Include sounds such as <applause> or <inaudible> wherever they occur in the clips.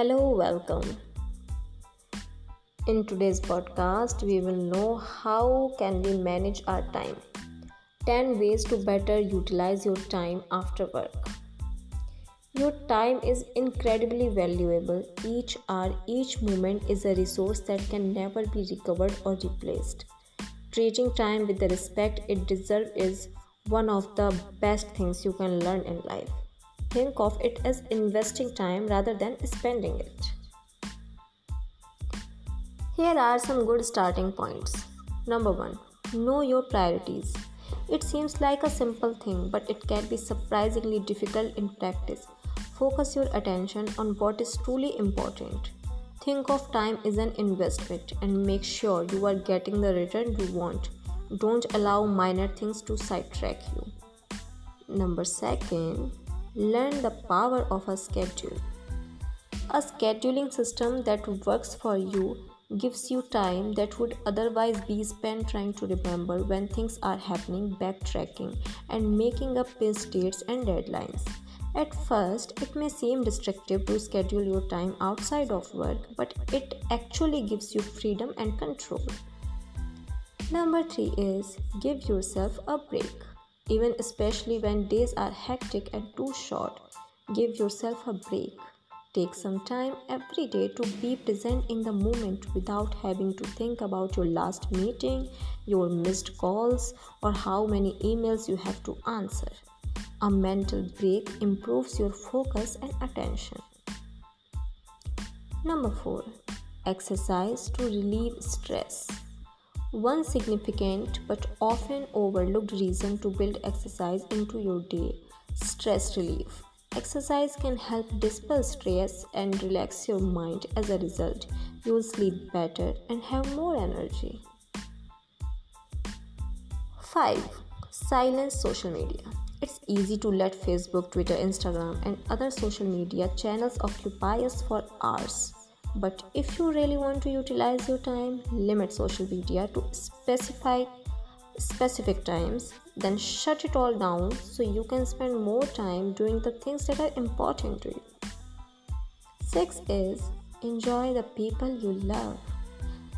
Hello, welcome. In today's podcast, we will know how can we manage our time. 10 ways to better utilize your time after work. Your time is incredibly valuable. Each hour, each moment is a resource that can never be recovered or replaced. Treating time with the respect it deserves is one of the best things you can learn in life. Think of it as investing time rather than spending it. Here are some good starting points. Number 1. Know your priorities. It seems like a simple thing, but it can be surprisingly difficult in practice. Focus your attention on what is truly important. Think of time as an investment and make sure you are getting the return you want. Don't allow minor things to sidetrack you. Number 2 Learn the power of a schedule. A scheduling system that works for you gives you time that would otherwise be spent trying to remember when things are happening, backtracking, and making up pins dates and deadlines. At first, it may seem restrictive to schedule your time outside of work, but it actually gives you freedom and control. Number three is give yourself a break even especially when days are hectic and too short. Give yourself a break. Take some time every day to be present in the moment without having to think about your last meeting, your missed calls, or how many emails you have to answer. A mental break improves your focus and attention. Number 4. Exercise to relieve stress. One significant but often overlooked reason to build exercise into your day stress relief. Exercise can help dispel stress and relax your mind. As a result, you will sleep better and have more energy. 5. Silence social media. It's easy to let Facebook, Twitter, Instagram, and other social media channels occupy us for hours. But if you really want to utilize your time, limit social media to specify specific times, then shut it all down so you can spend more time doing the things that are important to you. 6 is enjoy the people you love.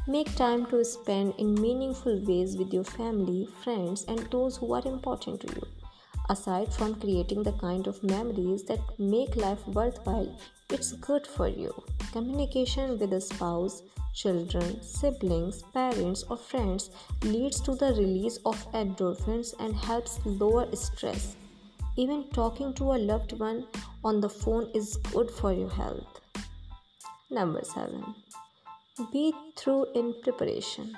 Make time to spend in meaningful ways with your family, friends, and those who are important to you. Aside from creating the kind of memories that make life worthwhile, it's good for you. Communication with a spouse, children, siblings, parents, or friends leads to the release of endorphins and helps lower stress. Even talking to a loved one on the phone is good for your health. Number 7. Be through in preparation.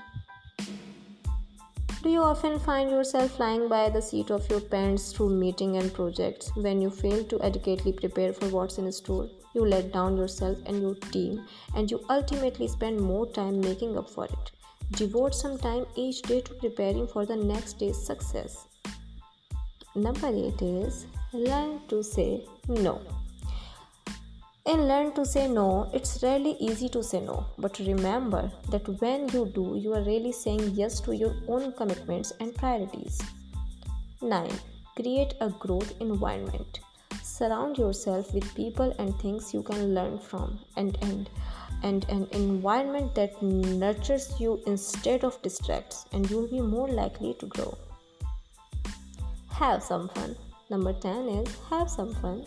Do you often find yourself flying by the seat of your pants through meeting and projects when you fail to adequately prepare for what's in store? You let down yourself and your team, and you ultimately spend more time making up for it. Devote some time each day to preparing for the next day's success. Number 8 is learn to say no. In Learn to Say No, it's rarely easy to say no, but remember that when you do, you are really saying yes to your own commitments and priorities. 9. Create a growth environment. Surround yourself with people and things you can learn from and, and, and an environment that nurtures you instead of distracts, and you'll be more likely to grow. Have some fun. Number 10 is have some fun.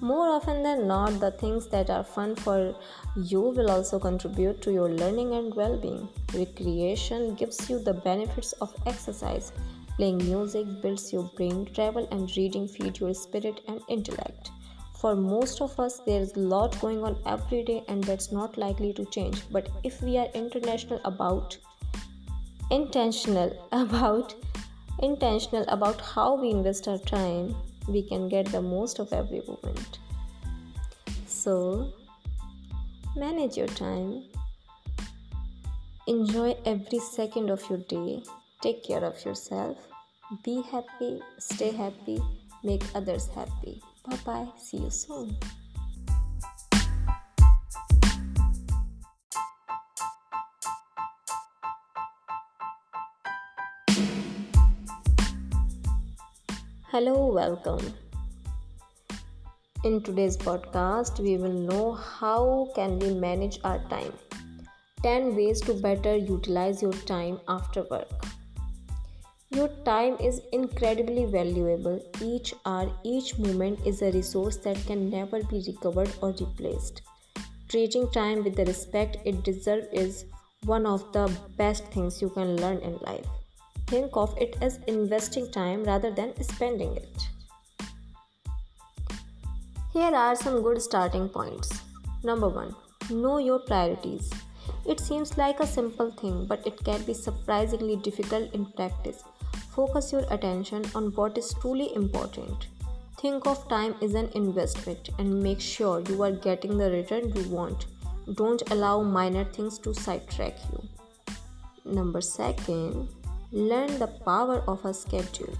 More often than not, the things that are fun for you will also contribute to your learning and well being. Recreation gives you the benefits of exercise. Playing music builds your brain, travel and reading feed your spirit and intellect. For most of us, there is a lot going on every day, and that's not likely to change. But if we are international about intentional <laughs> about intentional about how we invest our time we can get the most of every moment. So, manage your time, enjoy every second of your day, take care of yourself, be happy, stay happy, make others happy. Bye bye, see you soon. Hello, welcome. In today's podcast, we will know how can we manage our time. 10 ways to better utilize your time after work. Your time is incredibly valuable. Each hour, each moment is a resource that can never be recovered or replaced. Treating time with the respect it deserves is one of the best things you can learn in life. Think of it as investing time rather than spending it. Here are some good starting points. Number 1. Know your priorities. It seems like a simple thing, but it can be surprisingly difficult in practice. Focus your attention on what is truly important. Think of time as an investment and make sure you are getting the return you want. Don't allow minor things to sidetrack you. Number 2. Learn the power of a schedule.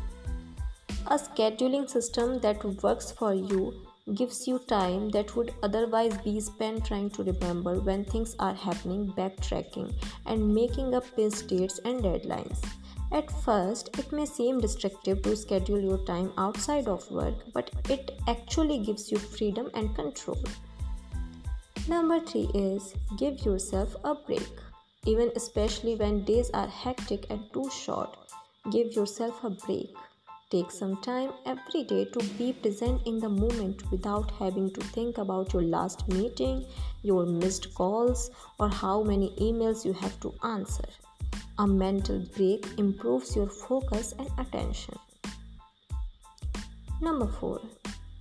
A scheduling system that works for you gives you time that would otherwise be spent trying to remember when things are happening, backtracking, and making up pace dates and deadlines. At first, it may seem restrictive to schedule your time outside of work, but it actually gives you freedom and control. Number three is give yourself a break. Even especially when days are hectic and too short, give yourself a break. Take some time every day to be present in the moment without having to think about your last meeting, your missed calls, or how many emails you have to answer. A mental break improves your focus and attention. Number 4.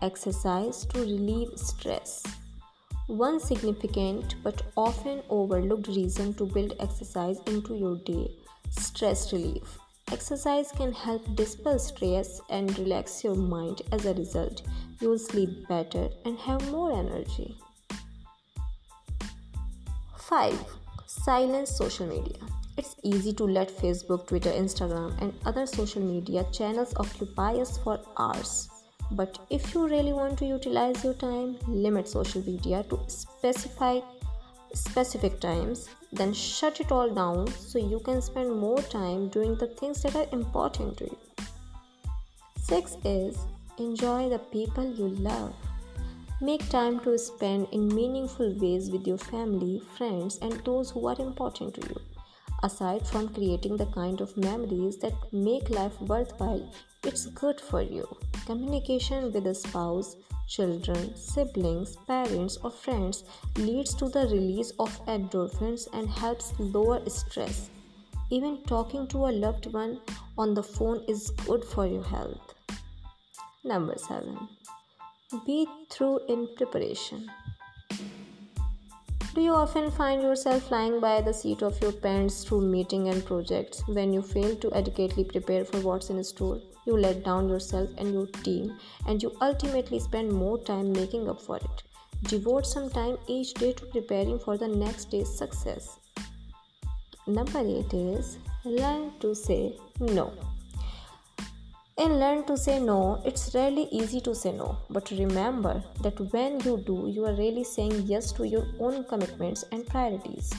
Exercise to relieve stress. One significant but often overlooked reason to build exercise into your day stress relief. Exercise can help dispel stress and relax your mind. As a result, you will sleep better and have more energy. 5. Silence social media. It's easy to let Facebook, Twitter, Instagram, and other social media channels occupy us for hours. But if you really want to utilize your time, limit social media to specify specific times, then shut it all down so you can spend more time doing the things that are important to you. 6 is enjoy the people you love. Make time to spend in meaningful ways with your family, friends, and those who are important to you. Aside from creating the kind of memories that make life worthwhile, it's good for you. Communication with a spouse, children, siblings, parents, or friends leads to the release of endorphins and helps lower stress. Even talking to a loved one on the phone is good for your health. Number 7. Be through in preparation. Do you often find yourself flying by the seat of your pants through meeting and projects when you fail to adequately prepare for what's in store? You let down yourself and your team, and you ultimately spend more time making up for it. Devote some time each day to preparing for the next day's success. Number 8 is learn to say no. In Learn to Say No, it's rarely easy to say no, but remember that when you do, you are really saying yes to your own commitments and priorities.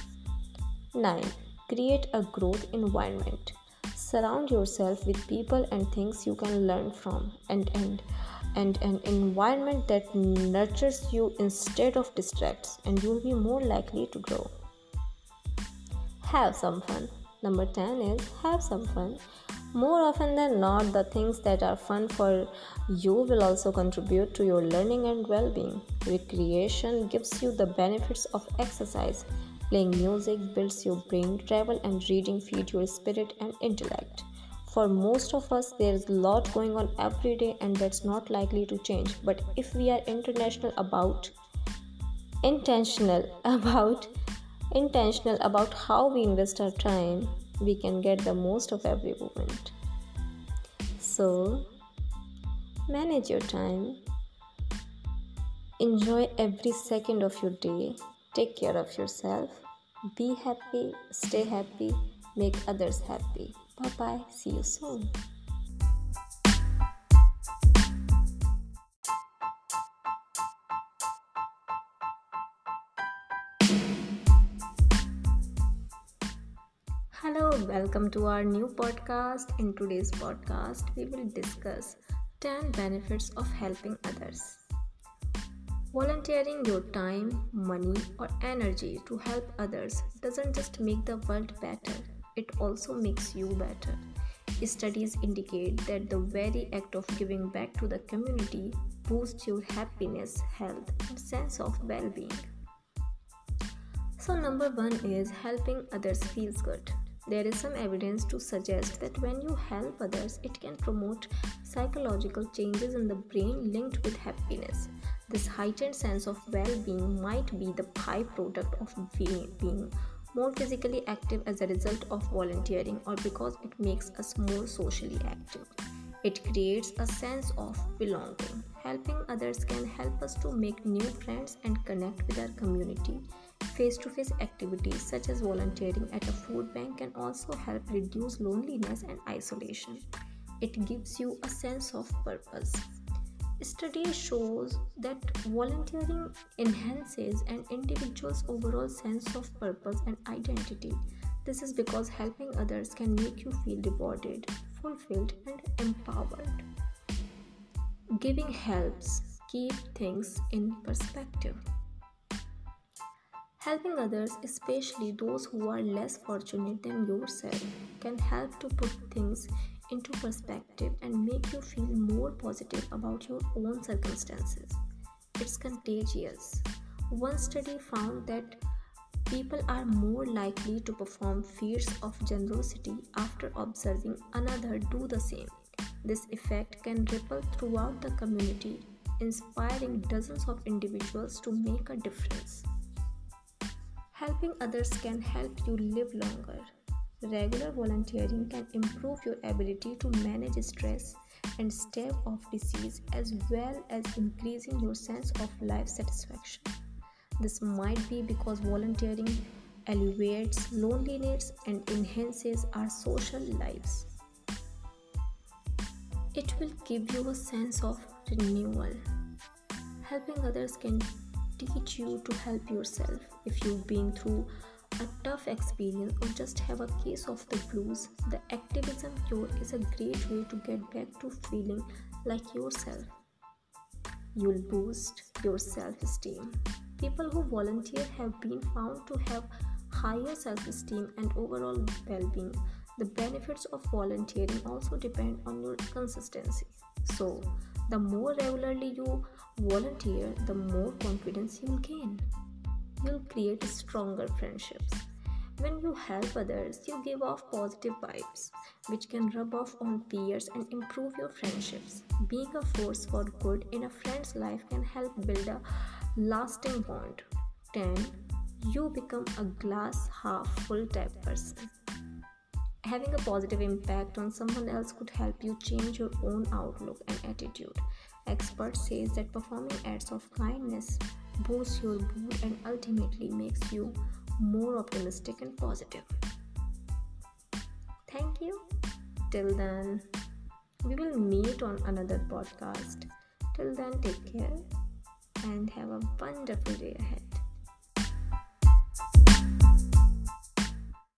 9. Create a growth environment. Surround yourself with people and things you can learn from and, and, and an environment that nurtures you instead of distracts, and you'll be more likely to grow. Have some fun. Number 10 is have some fun. More often than not, the things that are fun for you will also contribute to your learning and well being. Recreation gives you the benefits of exercise. Playing music builds your brain, travel and reading feed your spirit and intellect. For most of us, there is a lot going on every day, and that's not likely to change. But if we are international about intentional <laughs> about intentional about how we invest our time we can get the most of every moment. So, manage your time, enjoy every second of your day, take care of yourself, be happy, stay happy, make others happy. Bye bye, see you soon. Welcome to our new podcast. In today's podcast, we will discuss 10 benefits of helping others. Volunteering your time, money, or energy to help others doesn't just make the world better, it also makes you better. Studies indicate that the very act of giving back to the community boosts your happiness, health, and sense of well being. So, number one is helping others feels good. There is some evidence to suggest that when you help others, it can promote psychological changes in the brain linked with happiness. This heightened sense of well being might be the byproduct of being more physically active as a result of volunteering or because it makes us more socially active. It creates a sense of belonging. Helping others can help us to make new friends and connect with our community. Face to face activities such as volunteering at a food bank can also help reduce loneliness and isolation. It gives you a sense of purpose study shows that volunteering enhances an individual's overall sense of purpose and identity. This is because helping others can make you feel rewarded, fulfilled, and empowered. Giving helps keep things in perspective. Helping others, especially those who are less fortunate than yourself, can help to put things into perspective and make you feel more positive about your own circumstances. It's contagious. One study found that people are more likely to perform feats of generosity after observing another do the same. This effect can ripple throughout the community, inspiring dozens of individuals to make a difference. Helping others can help you live longer. Regular volunteering can improve your ability to manage stress and stave off disease as well as increasing your sense of life satisfaction. This might be because volunteering alleviates loneliness and enhances our social lives. It will give you a sense of renewal. Helping others can teach you to help yourself if you've been through a tough experience or just have a case of the blues, the activism cure is a great way to get back to feeling like yourself. You'll boost your self esteem. People who volunteer have been found to have higher self esteem and overall well being. The benefits of volunteering also depend on your consistency. So, the more regularly you volunteer, the more confidence you'll gain you'll create stronger friendships. When you help others, you give off positive vibes, which can rub off on peers and improve your friendships. Being a force for good in a friend's life can help build a lasting bond. 10. You become a glass half full type person. Having a positive impact on someone else could help you change your own outlook and attitude. Experts say that performing acts of kindness boosts your mood and ultimately makes you more optimistic and positive. Thank you. Till then, we will meet on another podcast. Till then, take care and have a wonderful day ahead.